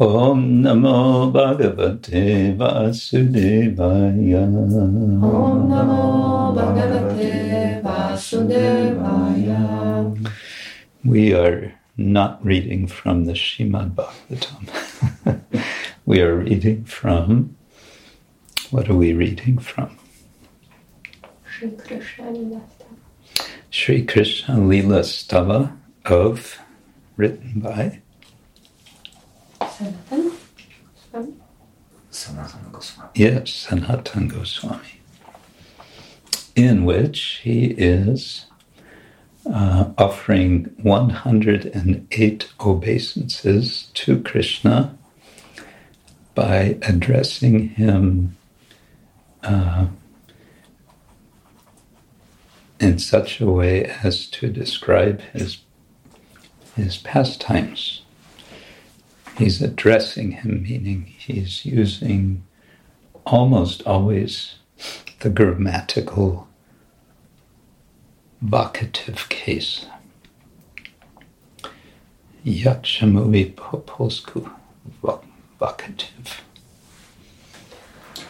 Om Namo Bhagavate Vasudevaya. Om Namo Bhagavate Vasudevaya. We are not reading from the Shrimad Bhagavatam. we are reading from, what are we reading from? Shri Krishna Lilasta. Sri Krishna Lila Stava of, written by Goswami. Yes, Sanatan Goswami, in which he is uh, offering 108 obeisances to Krishna by addressing him uh, in such a way as to describe his, his pastimes. He's addressing him, meaning he's using almost always the grammatical vocative case. Yakshamovi polsku vo- vocative.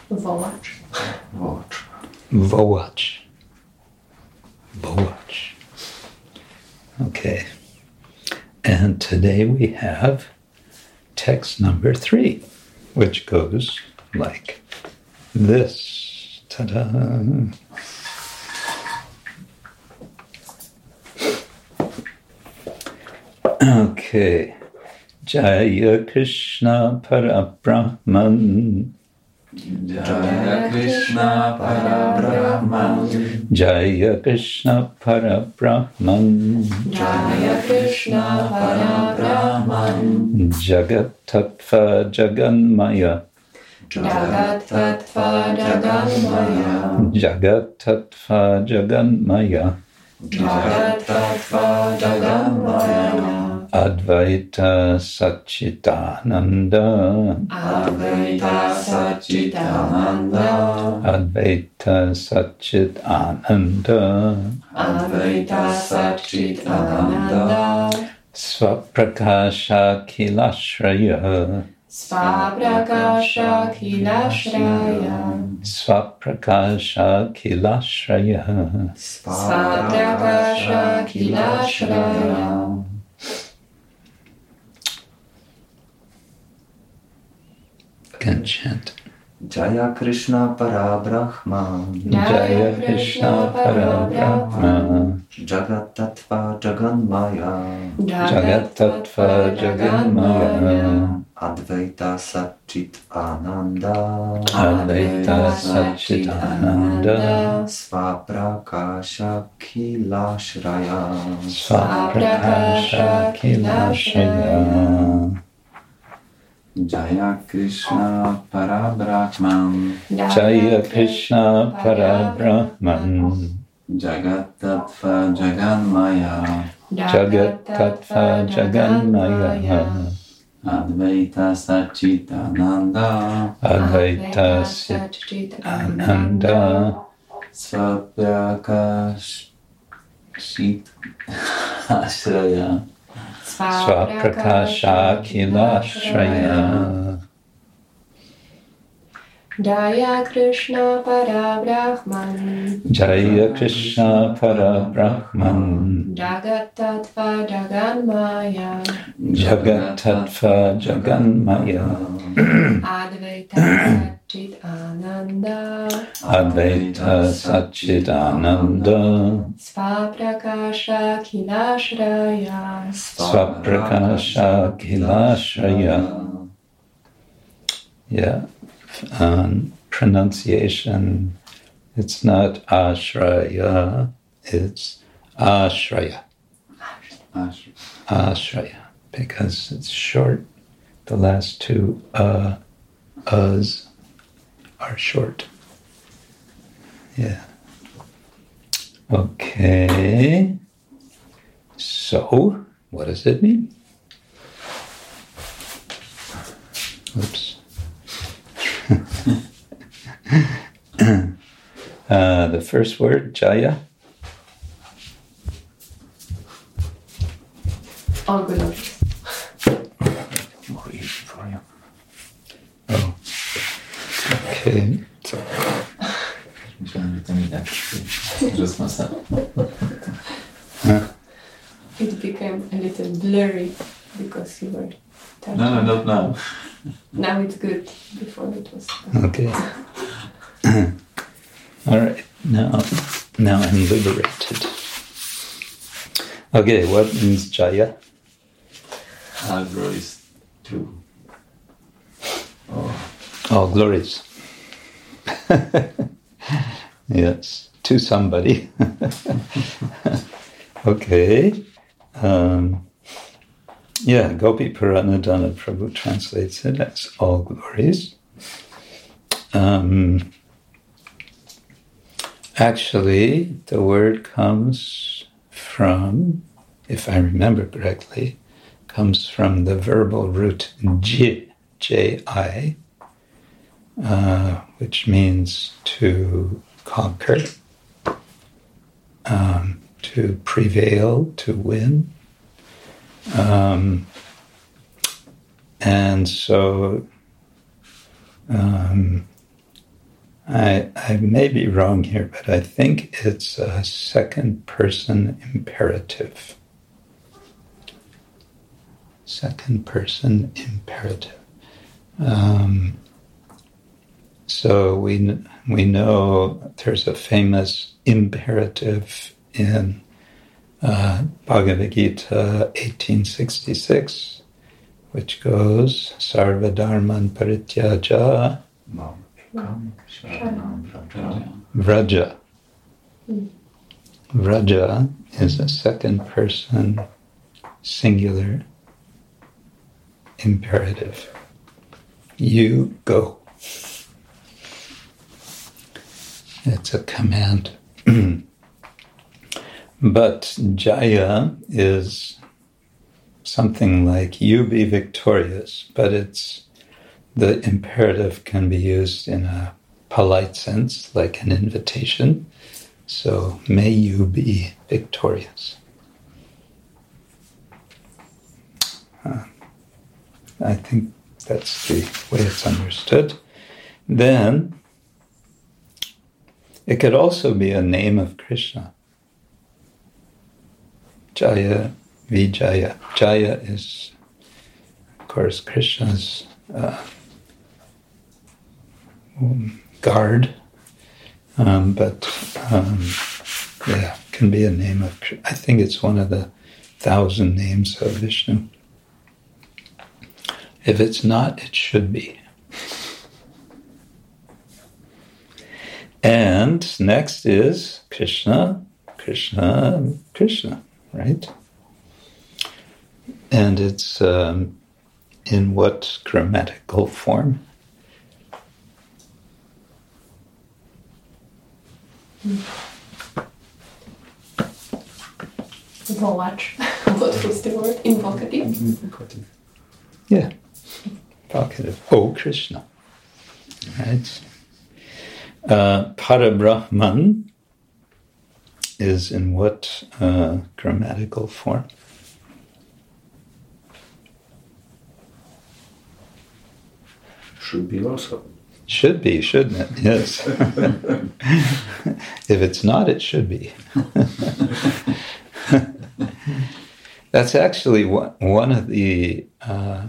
Wołacz. Watch. Vołacz. Vołacz. Okay. And today we have text number three, which goes like this. Ta-da. Okay. Jaya Krishna Parabrahman. Jaya Krishna Parabrahman. Jaya Krishna Parabrahman. Jaya Krishna Parabrahman. Jagat Tattva Jaganmaya. Jagat Tattva Jaganmaya. Jagat Tattva Jaganmaya. Jagat Tattva Jaganmaya. Advaita Satchitananda. Advaita Satchitananda. Advaita Satchitananda. Advaita Satchitananda. Svaprakasha Kilashraya. Svaprakasha Kilashraya. Svaprakasha Kilashraya. Svaprakasha Kilashraya. Again, chant. Jaya Krishna Parabrahma. Jaya Krishna Parabrahma. Jagat Tattva Jaganmaya. Jagat Tattva Jaganmaya. Advaita Satchit Ananda. Advaita Satchitananda. Svaprakasha Kilashraya. Svaprakasha Kilashraya. Jaya Krishna Parabrahman. Jaya Krishna Parabrahman. Jagat Tattva Jaganmaya. Jagat Tattva Jaganmaya. Advaita Satchitananda. Advaita Satchitananda. Svaprakash Shit Ashraya. Svaprakasha Kilashraya. Jaya Krishna Para Brahman Jaya Krishna Parabrahman. Jagat Tattva Jaganmaya. Jagat Tattva Jaganmaya. Advaita Satchit Ananda. Advaita Satchitananda. Svaprakasha Kilashraya. Svaprakasha Kilashraya. Yeah. Um, pronunciation, it's not Ashraya, it's Ashraya. Ashraya. Ashraya. Because it's short. The last two uh, uhs are short. Yeah. Okay. So, what does it mean? Oops. uh, the first word, Jaya. All glories. Oh. Okay. Myślałem, że to mi tak rozmasa. It became a little blurry because you were touching. No, no, not now. Now it's good. Before it was. Okay. All right. Now, now I'm liberated. Okay. What means Jaya? Agro is two. Oh, All glories. yes, to somebody. okay. Um, yeah, Gopi Paranadhana Prabhu translates it as all glories. Um, actually, the word comes from, if I remember correctly, comes from the verbal root j, j-i, uh, which means to conquer, um, to prevail, to win. Um, and so um, I, I may be wrong here, but I think it's a second person imperative. Second person imperative. Um, so we we know there's a famous imperative in uh, Bhagavad Gita 1866, which goes Parityaja. Kam, sharanam, praja. Vraja. Vraja is a second person singular imperative. You go. It's a command. but Jaya is something like you be victorious, but it's the imperative can be used in a polite sense, like an invitation. So, may you be victorious. Uh, I think that's the way it's understood. Then, it could also be a name of Krishna. Jaya, Vijaya. Jaya is, of course, Krishna's uh, guard, um, but um, yeah, can be a name of. I think it's one of the thousand names of Vishnu. If it's not, it should be. And next is Krishna, Krishna, Krishna, right? And it's um, in what grammatical form? Watch. what was the word? Invocative. Yeah, vocative. Oh, Krishna. Right. Uh, Parabrahman is in what uh, grammatical form? Should be also. Should be, shouldn't it? Yes. if it's not, it should be. That's actually one, one of the uh,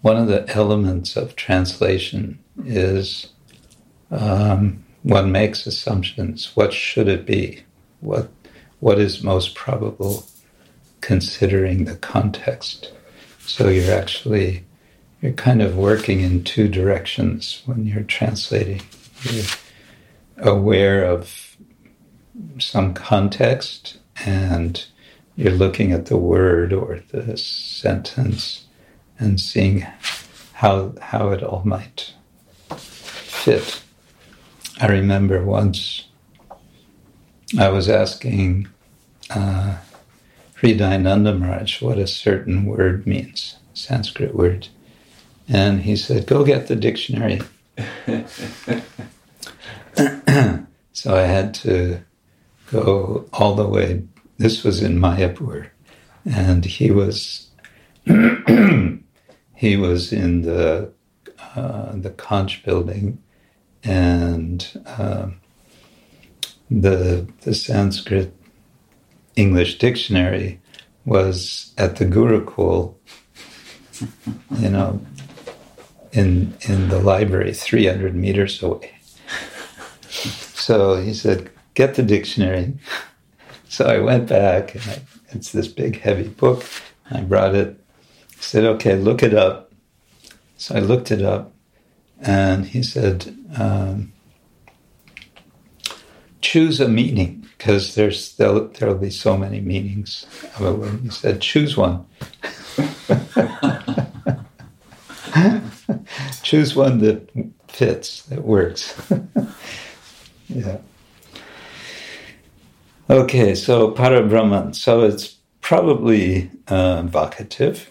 one of the elements of translation is um, one makes assumptions. What should it be? What what is most probable, considering the context? So you're actually you're kind of working in two directions when you're translating. You're aware of some context and you're looking at the word or the sentence and seeing how how it all might fit. I remember once I was asking uh, Hridayananda Maharaj what a certain word means, Sanskrit word. And he said, Go get the dictionary. so I had to go all the way. This was in Mayapur, and he was he was in the uh, the conch building, and uh, the the Sanskrit English dictionary was at the Gurukul, you know, in in the library, three hundred meters away. So he said, "Get the dictionary." So I went back, and I, it's this big, heavy book. I brought it. Said, "Okay, look it up." So I looked it up, and he said, um, "Choose a meaning." because there's there'll, there'll be so many meanings of a word. He said, choose one. choose one that fits, that works. yeah. Okay, so Parabrahman. So it's probably uh, vocative.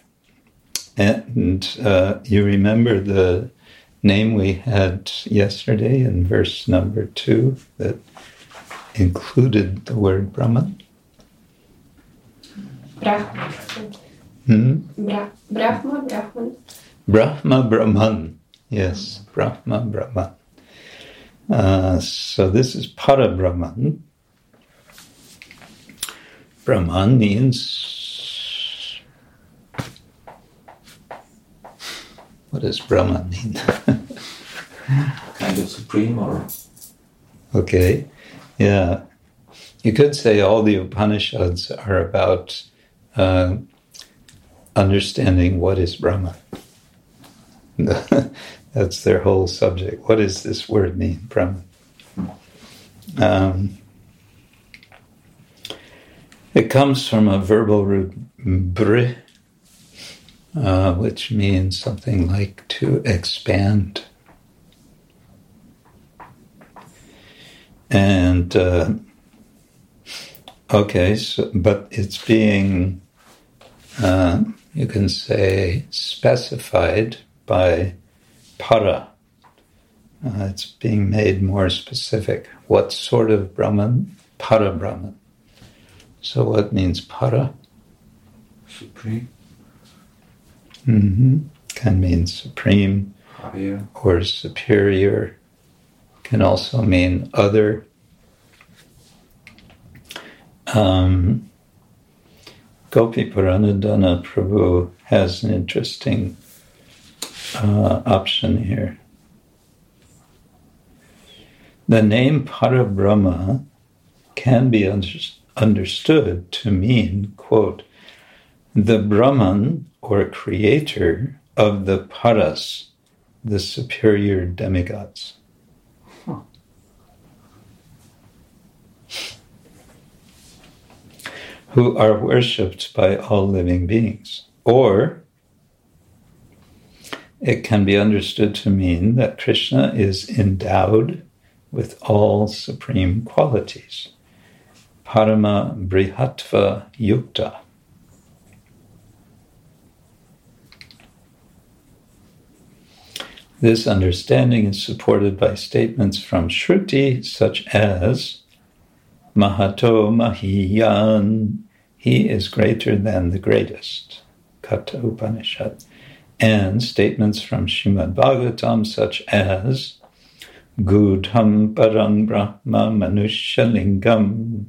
And uh, you remember the name we had yesterday in verse number two that included the word Brahman? Brahma. Hmm? Bra- Brahma, Brahman. Brahma Brahman. Yes, Brahma Brahman. Uh, so this is Para Brahman. Brahman means. What does Brahman mean? kind of supreme or okay. Yeah. You could say all the Upanishads are about uh, understanding what is Brahman. That's their whole subject. What does this word mean, Brahman? Um, it comes from a verbal root br, uh, which means something like to expand. And uh, okay, so, but it's being, uh, you can say, specified by para. Uh, it's being made more specific. What sort of Brahman? Para Brahman. So, what means para? supreme, Mm-hmm. Can mean supreme higher, or superior. Can also mean other. Um, Gopi Paranadhana Prabhu has an interesting uh, option here. The name Parabrahma can be under- understood to mean, quote, the Brahman or creator of the Paras, the superior demigods. Who are worshipped by all living beings. Or it can be understood to mean that Krishna is endowed with all supreme qualities. Parama Brihatva Yukta. This understanding is supported by statements from Shruti such as Mahato Mahiyan, he is greater than the greatest, Katha Upanishad, and statements from Shrimad Bhagavatam such as Gudham Parang Brahma Manushalingam.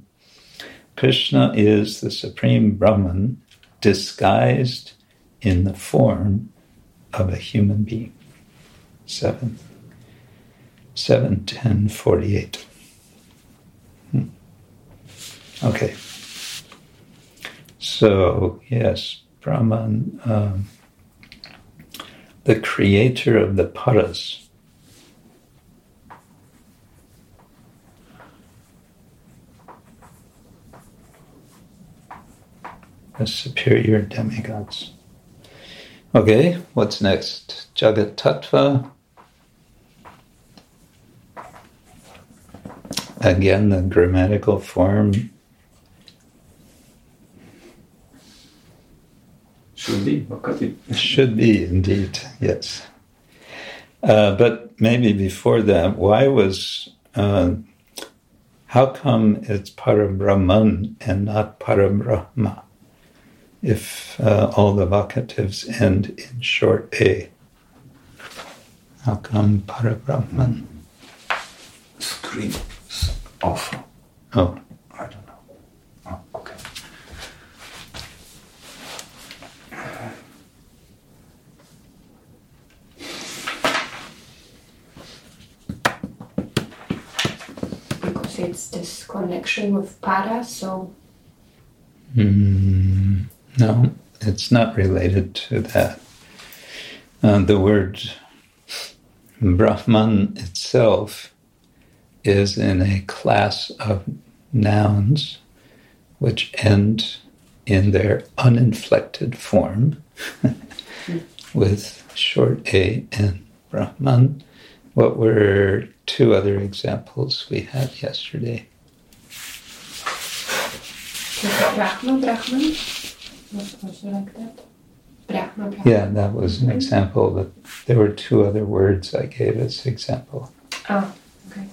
Krishna is the supreme Brahman disguised in the form of a human being. 7 7 10 48 hmm. okay. So yes brahman um, the creator of the paras the superior demigods. Okay what's next? Jagat tattva again, the grammatical form Should be. Vocative. should be indeed, yes. Uh, but maybe before that, why was, uh, how come it's Parabrahman and not Parabrahma if uh, all the vocatives end in short A? How come Parabrahman? Screen is off. Oh, I don't know. Oh, okay. Because it's this connection with para, so Mm, no, it's not related to that. Uh, the word Brahman itself is in a class of nouns which end in their uninflected form with short a and Brahman. What were two other examples we had yesterday? Brahma, Brahman. Was like that. Brahma, Brahman. Yeah, that was an example, but there were two other words I gave as example. Ah, okay.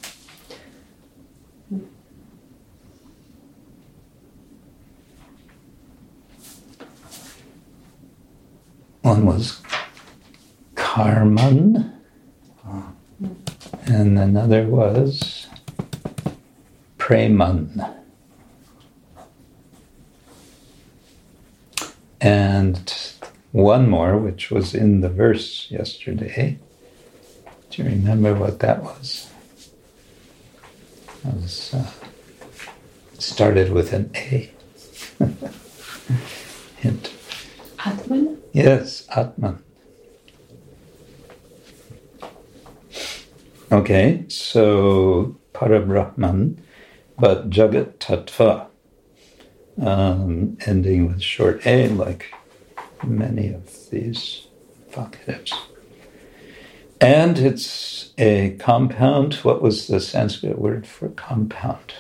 One was Karman, Ah. and another was Preman. And one more, which was in the verse yesterday. Do you remember what that was? That was uh, started with an A. Hint. Atman. Yes, Atman. Okay, so Parabrahman, but Jagat Tattva, um, ending with short A, like many of these vocatives. And it's a compound. What was the Sanskrit word for compound?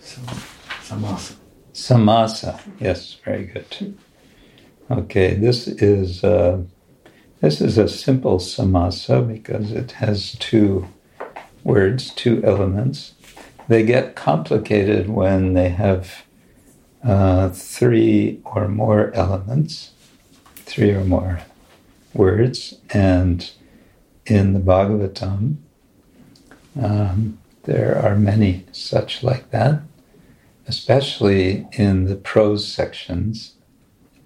So, samasa. Samasa. Yes, very good. Okay, this is uh, this is a simple samasa because it has two words, two elements. They get complicated when they have uh, three or more elements, three or more words, and in the Bhagavatam, um, there are many such like that especially in the prose sections,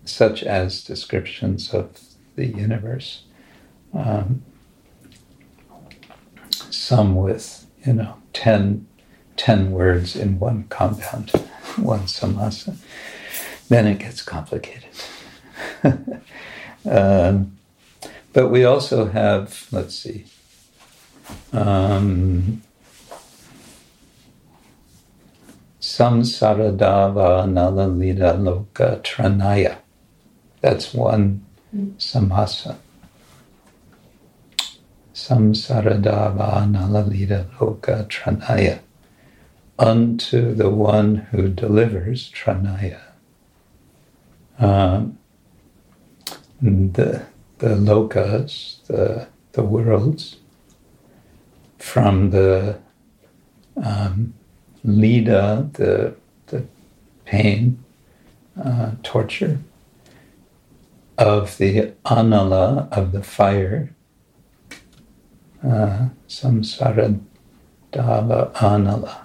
such as descriptions of the universe. Um, some with, you know, 10, 10 words in one compound, one samasa. Then it gets complicated. um, but we also have, let's see, um, Samsaradava Nalalita Loka Tranaya. That's one samasa. Samsaradava Nalalita Loka Tranaya. Unto the one who delivers Tranaya. Um, the, the lokas, the, the worlds, from the um, Lida, the, the pain, uh, torture, of the anala, of the fire, uh, samsara dava anala,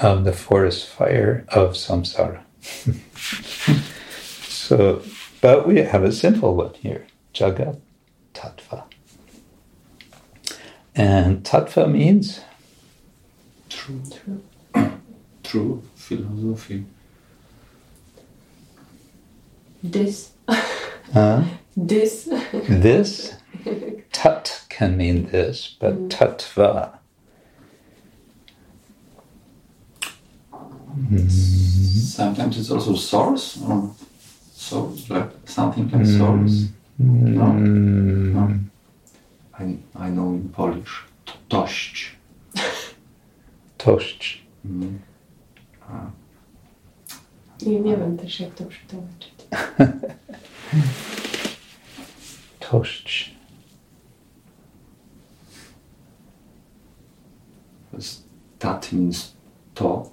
of the forest fire of samsara. so, but we have a simple one here, jagat tattva. And tattva means true, true. philosophy. This. huh? This. this? Tat can mean this, but mm. Sometimes it's also source, or so like something like mm. source. No, mm. no. I, I know in Polish, tość. Tość. Mm. Nie, nie wiem też jak to przetłumaczyć. Tość. Because tat means to,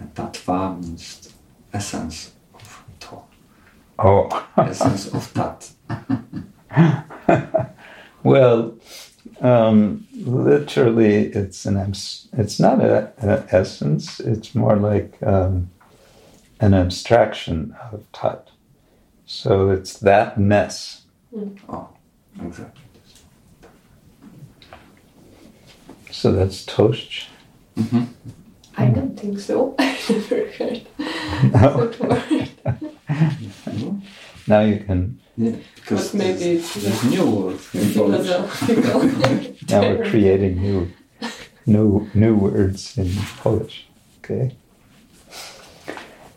and tatva means essence of to, Oh. essence of tat. Well, um, literally, it's an it's not a, a essence. It's more like um, an abstraction of tat. So it's that ness. Oh, exactly. So that's tosh. I don't think so. I never heard Now, that word. No? now you can. Yeah, because But maybe it's there's new word in Polish. philosophical. Now we're creating new, new, new words in Polish. Okay.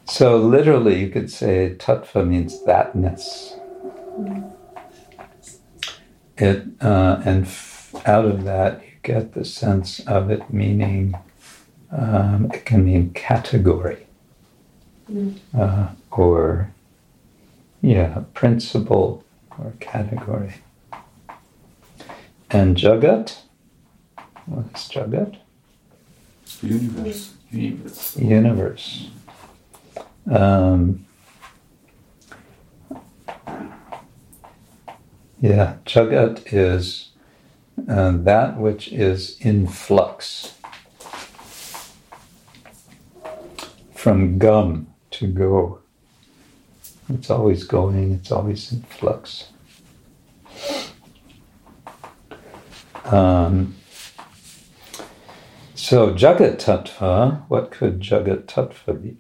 So literally, you could say tattva means thatness. It uh, and f- out of that you get the sense of it meaning. Um, it can mean category, Mm. uh, or yeah, principle or category. And jagat. What is jagat? Universe. Universe. universe. Um, yeah, Jagat is uh, that which is in flux. From gam to go. It's always going, it's always in flux. Um, so Jagat Tattva, what could Jagat Tattva be?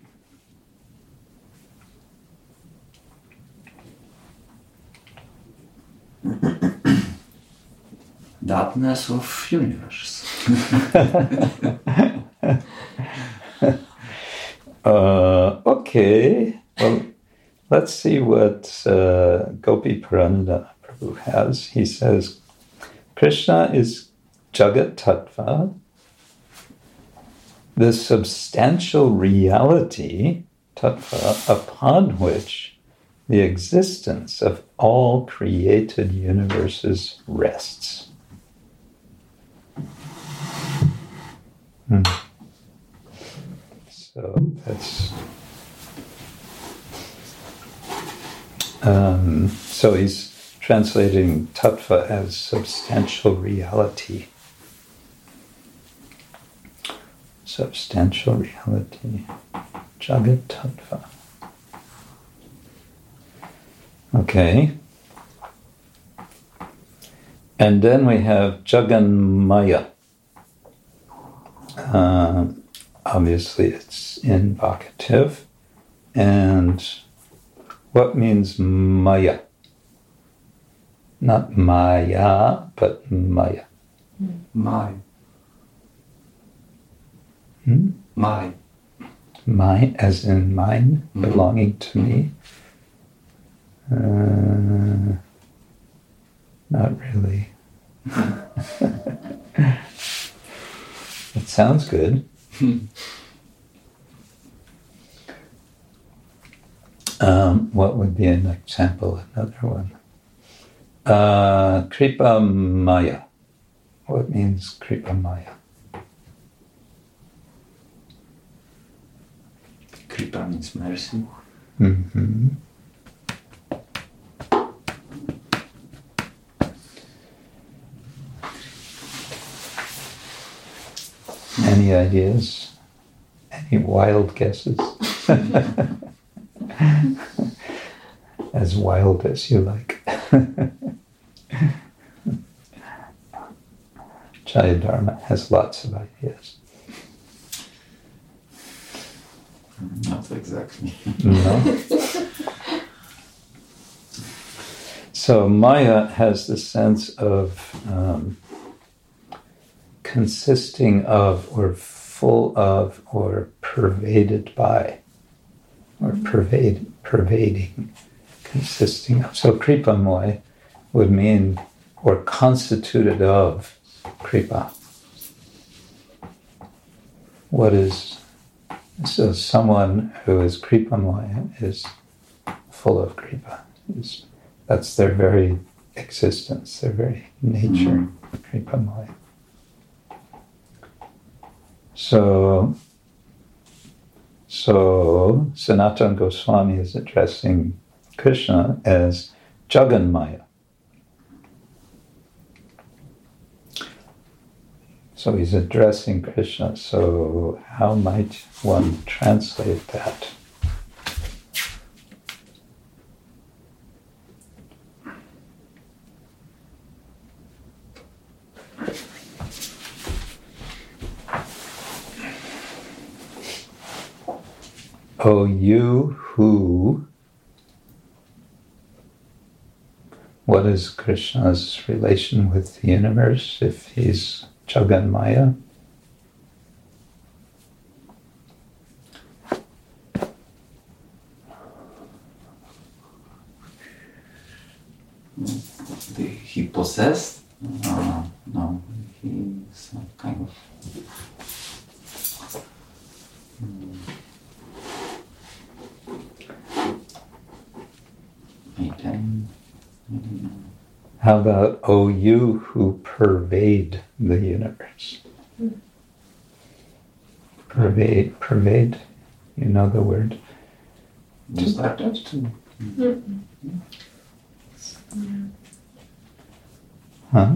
Darkness of universe. Uh, okay, well, let's see what uh, Gopi Paranadhana Prabhu has. He says, Krishna is Jagat Tattva, the substantial reality, Tattva, upon which the existence of all created universes rests. Hmm. So that's. Um, so he's translating tattva as substantial reality. Substantial reality. Jagat tattva. Okay. And then we have Jaganmaya. Uh, obviously, it's in vocative. And what means Maya? Not Maya, but Maya. My. Hmm? My. Mine, as in mine, Mhm. belonging to me. Uh, not really. it sounds good. Um, what would be an example? Another one. Uh, Kripa Maya. What means Kripa Maya? Kripa means mercy. hmm Any ideas? Any wild guesses? as wild as you like. Jaya Dharma has lots of ideas. Not exactly. No. so Maya has the sense of um, consisting of, or full of, or pervaded by, or pervade, pervading, consisting of. So Kripamoy would mean, or constituted of Kripa. what is so someone who is kripamoya is full of kripa. Is that's their very existence, their very nature, mm-hmm. kripamoya. So so Sanatana Goswami is addressing Krishna as Jaganmaya. So he's addressing Krishna. So how might one translate that? Oh, you who. What is Krishna's relation with the universe if he's Jaganmaya? He possessed? Uh, no, he's uh, kind of. Hmm. Maintain. maybe no. How about, oh, you who pervade the universe? Pervade, pervade, you know the word. Was that that too? Huh?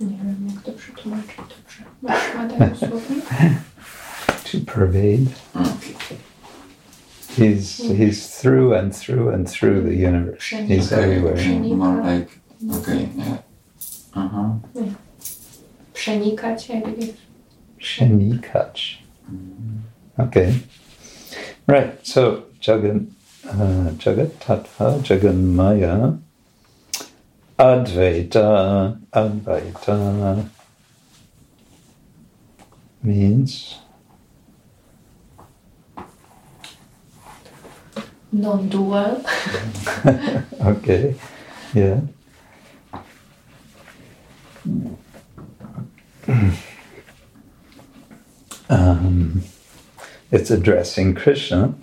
Nie wiem, jak to przetłumaczyć dobrze. Masz Mateusz słowo? To pervade. Okay. He's he's through and through and through the universe. He's Okay, everywhere. okay, more like. Okay, yeah. Uh huh. Przenikać, jak wiesz. Shenikach. Okay. Right. So Jagan uh, Jagat Tattva, Jagan Maya, Advaita, Advaita means Non-dual. okay. Yeah. Um, it's addressing Krishna.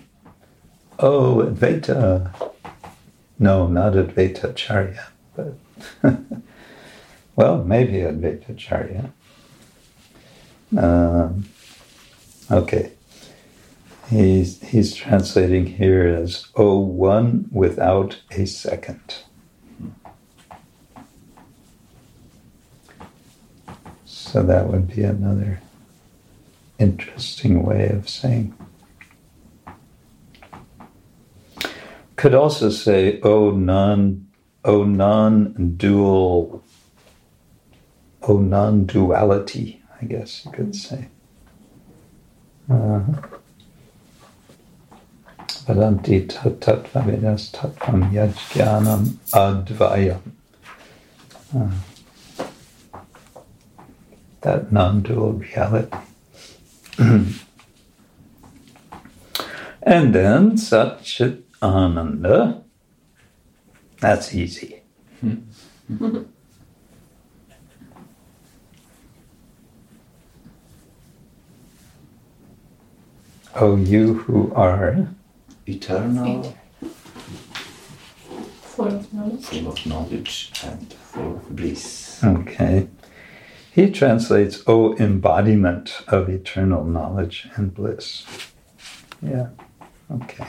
Oh, Advaita. No, not Advaita Charya, but well, maybe Advaita Charya. Um, okay. He's, he's translating here as, oh, one without a second. So that would be another interesting way of saying. Could also say, oh, non, oh, non-dual, oh, non-duality, I guess you could say. Uh-huh. Yajnanam advayam. Uh, that non-dual reality. and then Satchit Ananda. That's easy. oh, you who are Eternal, Full of knowledge. full of knowledge and full of bliss. Okay. He translates, O embodiment of eternal knowledge and bliss. Yeah. Okay.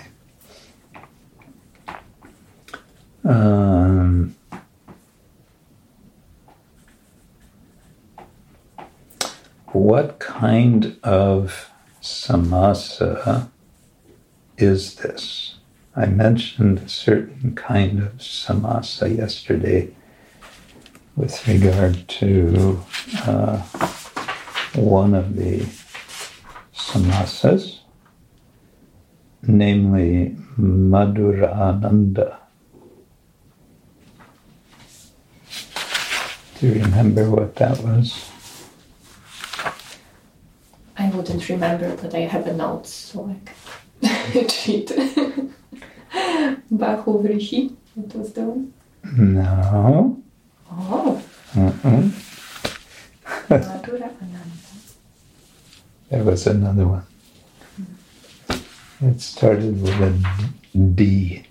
Um, what kind of samasa is this? I mentioned a certain kind of samasa yesterday with regard to uh, one of the samasas, namely Madhurananda. Do you remember what that was? I wouldn't remember, but I have a note, so I can cheat. Bahu Vrihi, what was the one? No. Oh, Mm-mm. There was another one. It started with a D.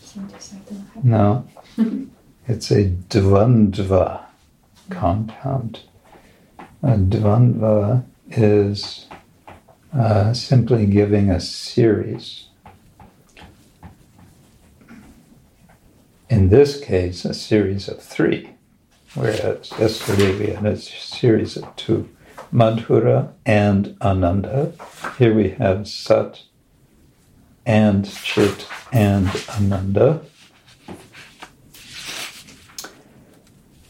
Seems I don't. No, it's a dvandva compound. A dvandva is uh, simply giving a series. In this case, a series of three, whereas yesterday we had a series of two Madhura and Ananda. Here we have Sat and Chit and Ananda.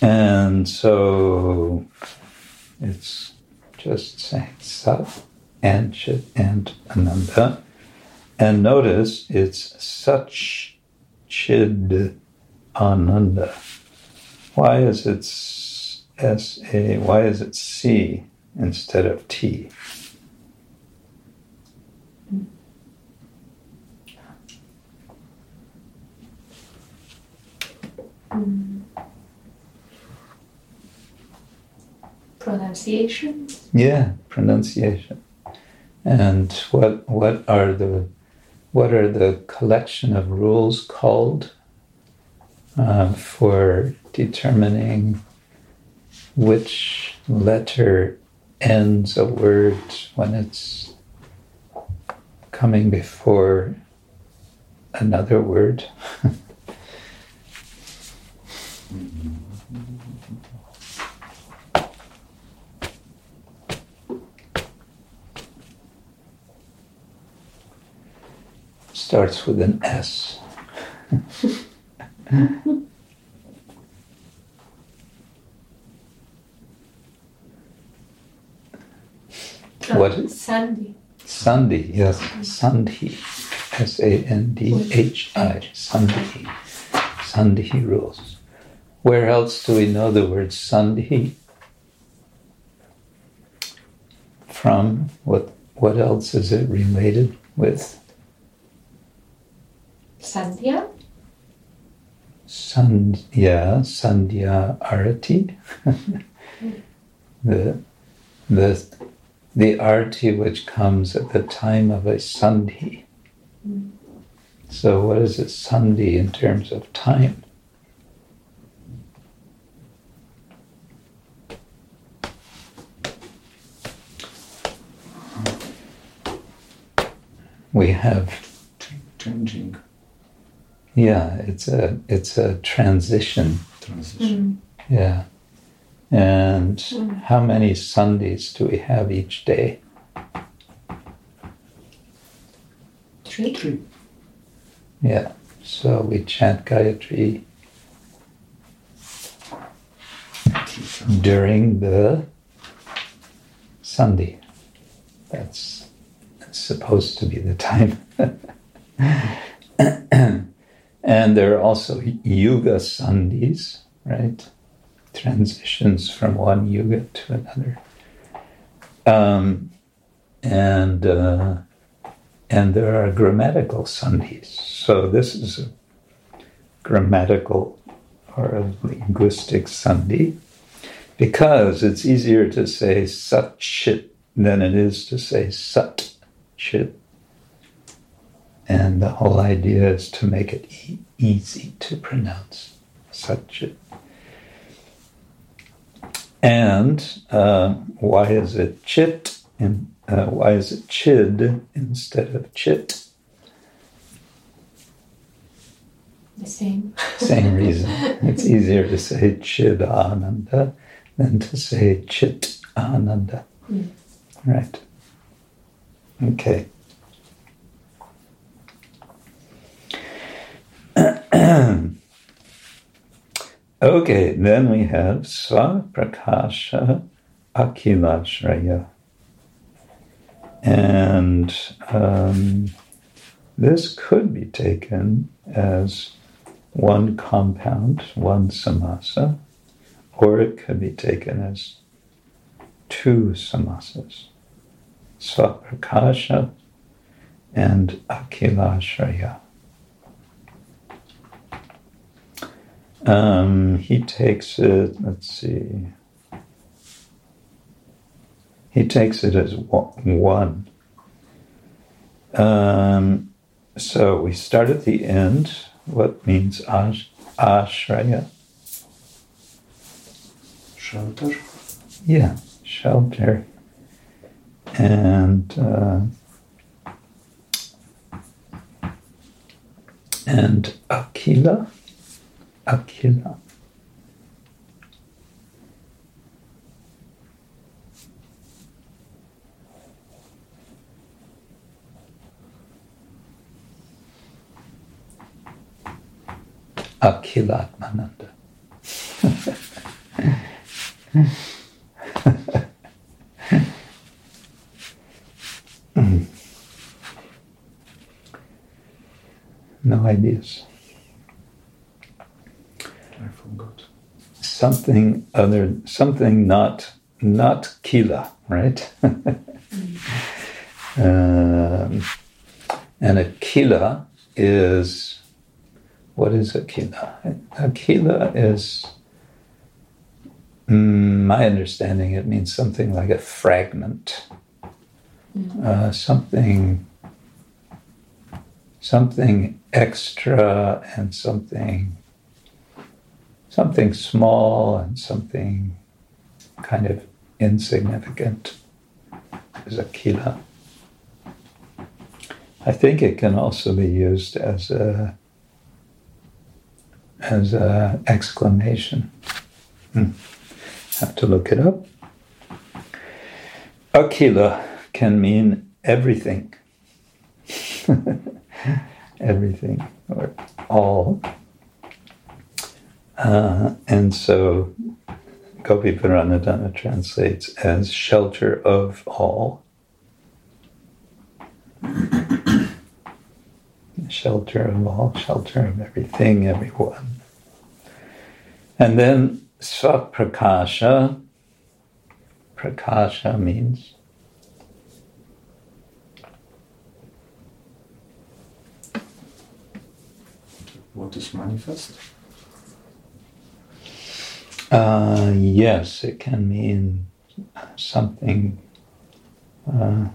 And so it's just saying Sat and Chit and Ananda. And notice it's such Chid Ananda. Why is it S A? Why is it C instead of T? Hmm. Pronunciation. Yeah, pronunciation. And what what are the what are the collection of rules called uh, for determining which letter ends a word when it's coming before another word? Starts with an S. Oh, what? Oh, Sandy. Sandhi, yes, Sandhi. S A N D H I. Sandhi. Sandhi rules. Where else do we know the word Sandhi? From what what else is it related with? Sandhya. Sand yeah, Sandhya Arati. the the the arti which comes at the time of a sandhi. So what is a sandhi in terms of time? We have Changing yeah, it's a it's a transition. transition. Yeah. And Mm. how many sandhis do we have each day? Three. Three. Yeah. So we chant Gayatri during the sandhi. That's supposed to be the time. and there are also Yuga sandhis, right? Transitions from one Yuga to another. Um, and uh, and there are grammatical sandhis. So this is a grammatical or a linguistic sandhi because it's easier to say sat chit than it is to say sat chit. And the whole idea is to make it e- easy to pronounce chit. And uh, why is it chit? And uh, why is it chid instead of chit? The same. Same reason. It's easier to say chid ananda than to say chit ananda. Mm. Right. Okay. Okay, then we have Svaprakasha Akilashraya. And um, this could be taken as one compound, one samasa, or it could be taken as two samasas, Svaprakasha and Akilashraya. Um, he takes it, let's see, he takes it as one. Um, so we start at the end. What means ash, ashraya? Shelter. Yeah, shelter. And uh, and akila, akila. Akhilatmananda. no ideas. I Something other, something not not kila, right? um, and a kila is what is a kila? A kila is, mm, my understanding, it means something like a fragment, uh, something, something extra, and something, something small, and something kind of insignificant is a kila. I think it can also be used as a as an exclamation. Hmm. Have to look it up. Akila can mean everything. everything or all. Uh, and so Gopi Paranadhana translates as shelter of all. shelter of all, shelter of everything, everyone. And then Svaprakasha. Prakasha means What is manifest? Uh, yes, it can mean something. Uh,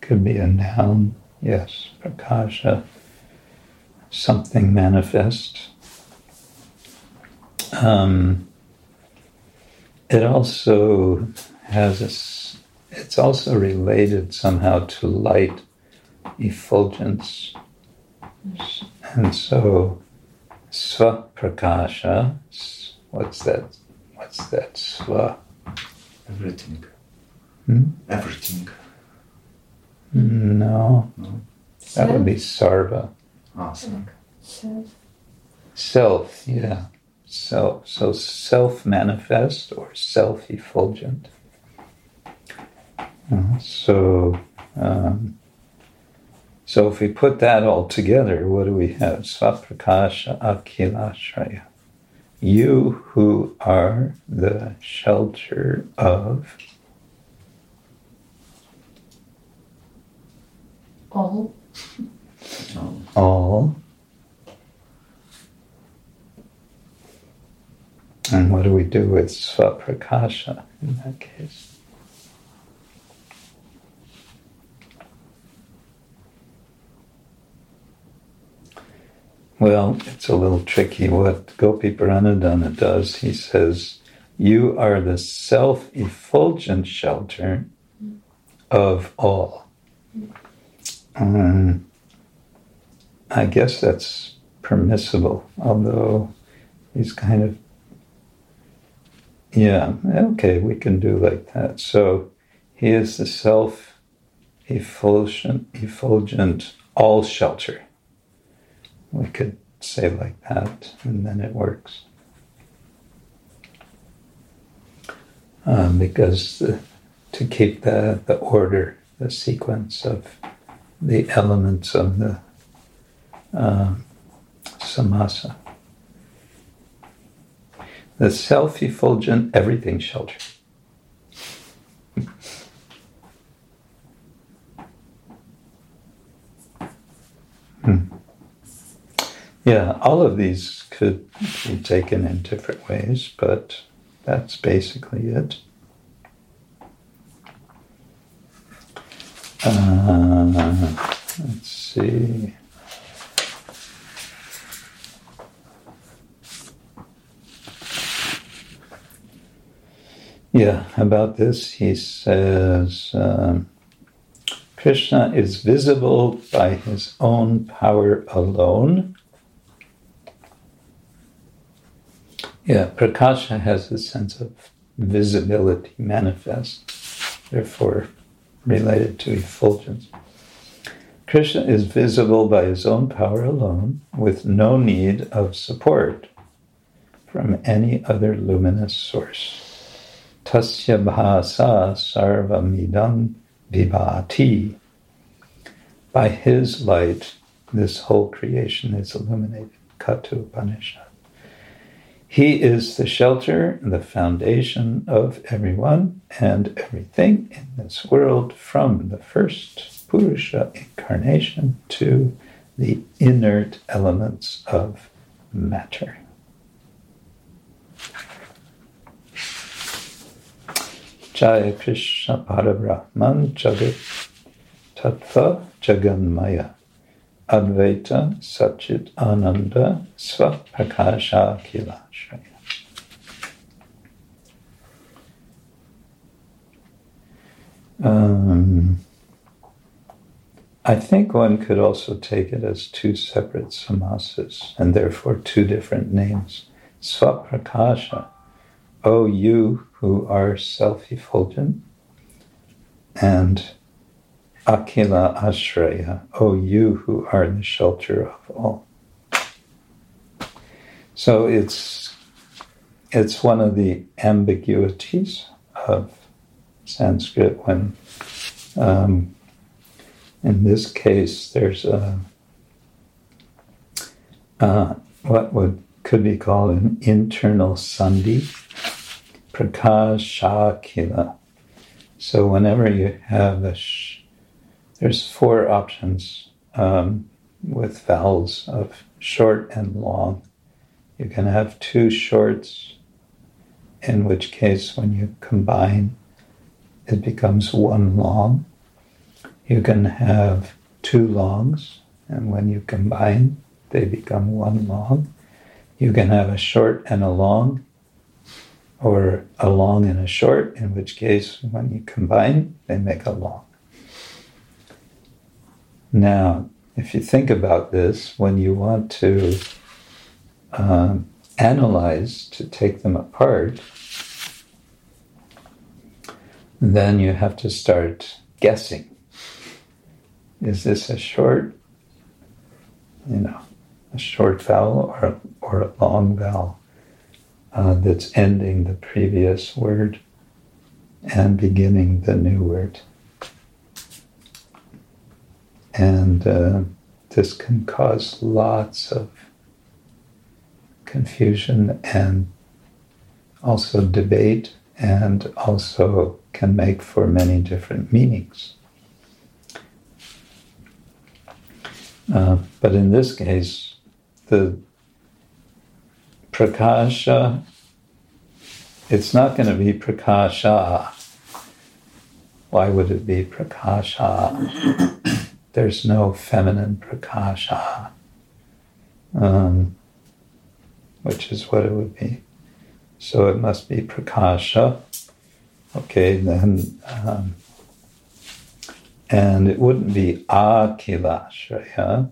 could be a noun. Yes, prakasha. Something manifest. Um, it also has a. It's also related somehow to light, effulgence, and so swaprakasha. What's that? What's that? Swa. Everything. Hmm? Everything. No, No. that would be sarva. Ah, so. Self. Self, yeah. Self. So self manifest or self effulgent. Uh, so, um, so if we put that all together, what do we have? Svaprakasha Akhilashraya. You who are the shelter of All. All. And what do we do with Svaprakasha in that case? Well, it's a little tricky. What Gopi Paranadhana does, he says, You are the self effulgent shelter of all. Um, I guess that's permissible, although he's kind of, yeah, okay, we can do like that. So he is the self effulgent, effulgent all shelter. We could say like that, and then it works. Um, because the, to keep the, the order, the sequence of the elements of the um, samasa. The self effulgent everything shelter. Yeah, all of these could be taken in different ways, but that's basically it. Uh, let's see. Yeah, about this, he says um, Krishna is visible by his own power alone. Yeah, Prakasha has a sense of visibility manifest, therefore related to effulgence. Krishna is visible by his own power alone, with no need of support from any other luminous source. Tasya bhasa sarva sarvamidam vibhati. By his light, this whole creation is illuminated. Katha Upanishad. He is the shelter, and the foundation of everyone and everything in this world from the first Purusha incarnation to the inert elements of matter. Jaya Krishna Parabrahman Jagat Tattva Jaganmaya Advaita Satchit Ananda Svaprakasha Kilashaya. Um, I think one could also take it as two separate samasas and therefore two different names. Svaprakasha, O you who are self effulgent, and Akila Ashraya, O you who are the shelter of all. So it's it's one of the ambiguities of Sanskrit when um, in this case there's a uh, what would could be called an internal sandhi prakashakila. So whenever you have a, sh- there's four options um, with vowels of short and long. You can have two shorts, in which case when you combine, it becomes one long. You can have two longs, and when you combine, they become one long. You can have a short and a long, or a long and a short, in which case, when you combine, they make a long. Now, if you think about this, when you want to um, analyze, to take them apart, then you have to start guessing. Is this a short, you know, a short vowel or, or a long vowel? uh, that's ending the previous word and beginning the new word. And uh, this can cause lots of confusion and also debate, and also can make for many different meanings. Uh, but in this case, the prakasha, it's not going to be prakasha. Why would it be prakasha? There's no feminine prakasha, um, which is what it would be. So it must be prakasha. Okay, then, um, and it wouldn't be akilashaya,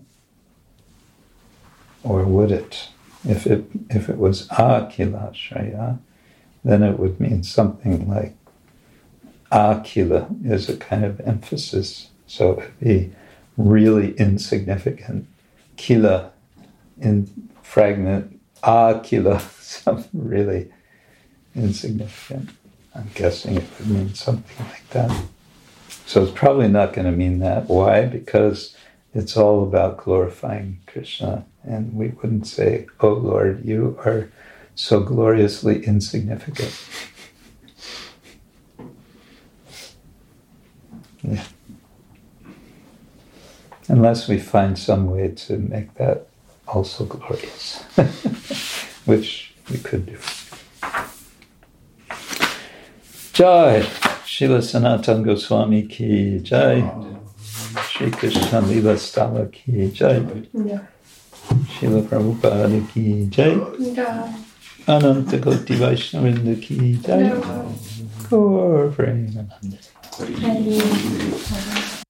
or would it? If it if it was akila shaya, then it would mean something like akila is a kind of emphasis. So it'd be really insignificant. Kila in fragment, akila, something really insignificant. I'm guessing it would mean something like that. So it's probably not going to mean that. Why? Because it's all about glorifying Krishna. And we wouldn't say, Oh Lord, you are so gloriously insignificant. Yeah. Unless we find some way to make that also glorious, which we could do. Jai, Srila Sanatan Goswami ki Jai, Shri Krishna Lila Stava ki Jai, Ja. Srila Prabhupada ki Jai, Ja. Ananta Koti Vaishnavinda ki Jai, Ja. Gaur Premanand. Hare